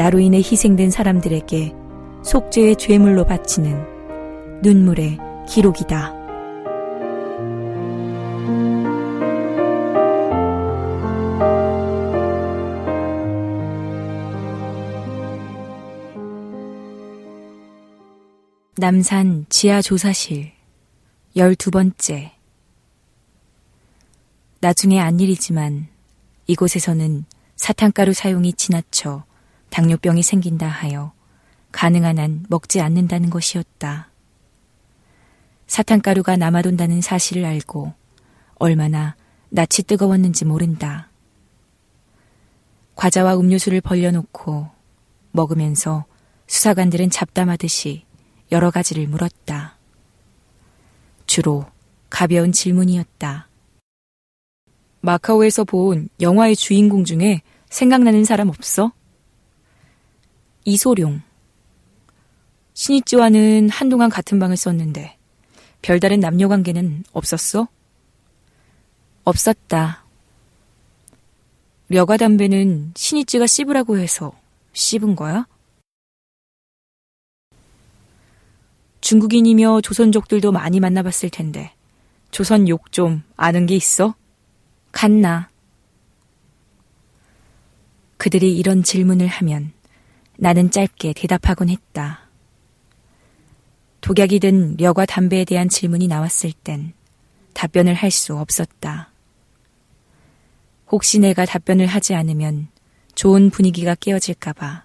나로 인해 희생된 사람들에게 속죄의 죄물로 바치는 눈물의 기록이다. 남산 지하조사실 열두 번째 나중에 안 일이지만 이곳에서는 사탕가루 사용이 지나쳐 당뇨병이 생긴다 하여 가능한 한 먹지 않는다는 것이었다. 사탕가루가 남아돈다는 사실을 알고 얼마나 낯이 뜨거웠는지 모른다. 과자와 음료수를 벌려놓고 먹으면서 수사관들은 잡담하듯이 여러 가지를 물었다. 주로 가벼운 질문이었다. 마카오에서 본 영화의 주인공 중에 생각나는 사람 없어? 이소룡. 신이찌와는 한동안 같은 방을 썼는데 별다른 남녀 관계는 없었어? 없었다. 려가 담배는 신이찌가 씹으라고 해서 씹은 거야? 중국인이며 조선족들도 많이 만나봤을 텐데 조선 욕 좀 아는 게 있어? 갔나? 그들이 이런 질문을 하면 나는 짧게 대답하곤 했다. 독약이든 려과 담배에 대한 질문이 나왔을 땐 답변을 할 수 없었다. 혹시 내가 답변을 하지 않으면 좋은 분위기가 깨어질까봐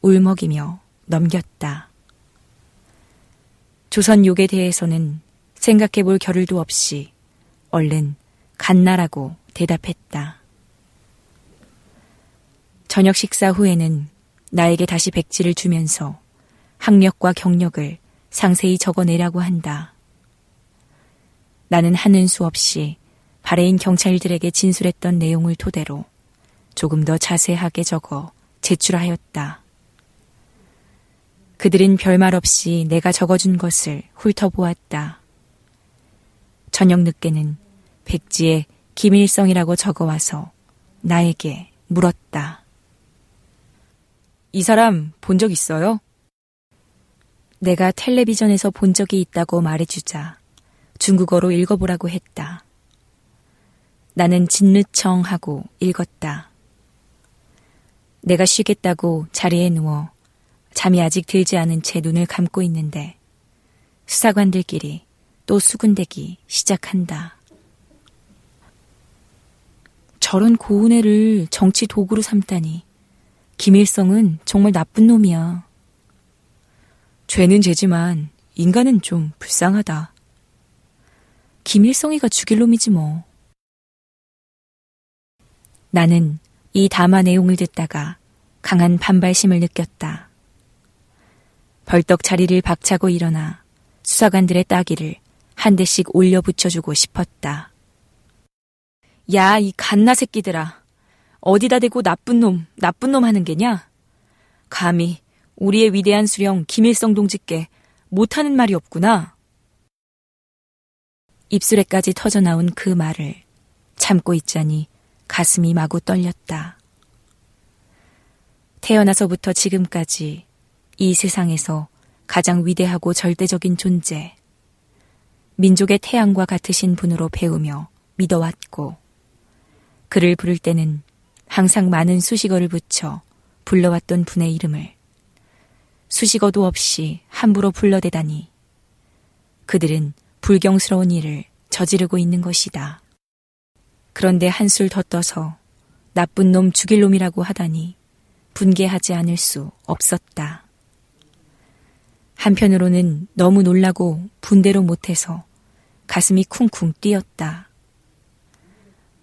울먹이며 넘겼다. 조선 욕에 대해서는 생각해 볼 겨를도 없이 얼른 간나라고 대답했다. 저녁 식사 후에는 나에게 다시 백지를 주면서 학력과 경력을 상세히 적어내라고 한다. 나는 하는 수 없이 바레인 경찰들에게 진술했던 내용을 토대로 조금 더 자세하게 적어 제출하였다. 그들은 별말 없이 내가 적어준 것을 훑어보았다. 저녁 늦게는 백지에 김일성이라고 적어와서 나에게 물었다. 이 사람 본 적 있어요? 내가 텔레비전에서 본 적이 있다고 말해주자 중국어로 읽어보라고 했다. 나는 진느청 하고 읽었다. 내가 쉬겠다고 자리에 누워 잠이 아직 들지 않은 채 눈을 감고 있는데 수사관들끼리 또 수군대기 시작한다. 저런 고운 애를 정치 도구로 삼다니. 김일성은 정말 나쁜 놈이야. 죄는 죄지만 인간은 좀 불쌍하다. 김일성이가 죽일 놈이지 뭐. 나는 이 담화 내용을 듣다가 강한 반발심을 느꼈다. 벌떡 자리를 박차고 일어나 수사관들의 따기를 한 대씩 올려 붙여주고 싶었다. 야, 이 갓나 새끼들아. 어디다 대고 나쁜 놈, 나쁜 놈 하는 게냐? 감히 우리의 위대한 수령 김일성 동지께 못하는 말이 없구나. 입술에까지 터져나온 그 말을 참고 있자니 가슴이 마구 떨렸다. 태어나서부터 지금까지 이 세상에서 가장 위대하고 절대적인 존재, 민족의 태양과 같으신 분으로 배우며 믿어왔고, 그를 부를 때는 항상 많은 수식어를 붙여 불러왔던 분의 이름을 수식어도 없이 함부로 불러대다니 그들은 불경스러운 일을 저지르고 있는 것이다. 그런데 한술 더 떠서 나쁜 놈 죽일 놈이라고 하다니 분개하지 않을 수 없었다. 한편으로는 너무 놀라고 분대로 못해서 가슴이 쿵쿵 뛰었다.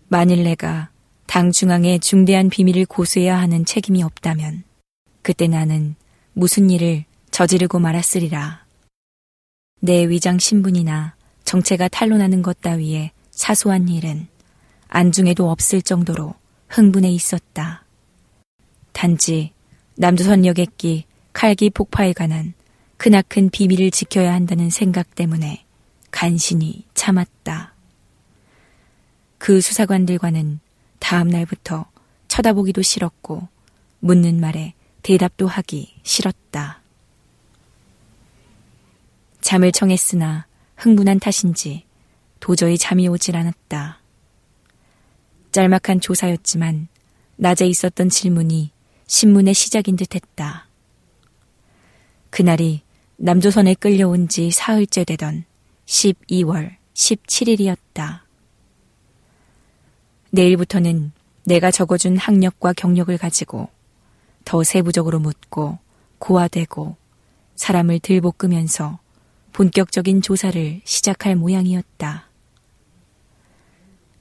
만일 내가 당 중앙에 중대한 비밀을 고수해야 하는 책임이 없다면 그때 나는 무슨 일을 저지르고 말았으리라. 내 위장 신분이나 정체가 탄로나는 것 따위에 사소한 일은 안중에도 없을 정도로 흥분해 있었다. 단지 남조선역에 끼 칼기 폭파에 관한 크나큰 비밀을 지켜야 한다는 생각 때문에 간신히 참았다. 그 수사관들과는 다음 날부터 쳐다보기도 싫었고 묻는 말에 대답도 하기 싫었다. 잠을 청했으나 흥분한 탓인지 도저히 잠이 오질 않았다. 짤막한 조사였지만 낮에 있었던 질문이 신문의 시작인 듯 했다. 그날이 남조선에 끌려온 지 사흘째 되던 12월 17일이었다. 내일부터는 내가 적어준 학력과 경력을 가지고 더 세부적으로 묻고 고화되고 사람을 들볶으면서 본격적인 조사를 시작할 모양이었다.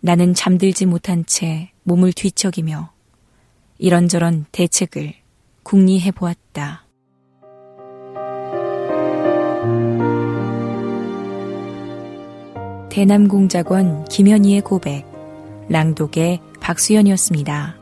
나는 잠들지 못한 채 몸을 뒤척이며 이런저런 대책을 궁리해 보았다. 대남공작원 김현희의 고백, 랑독의 박수연이었습니다.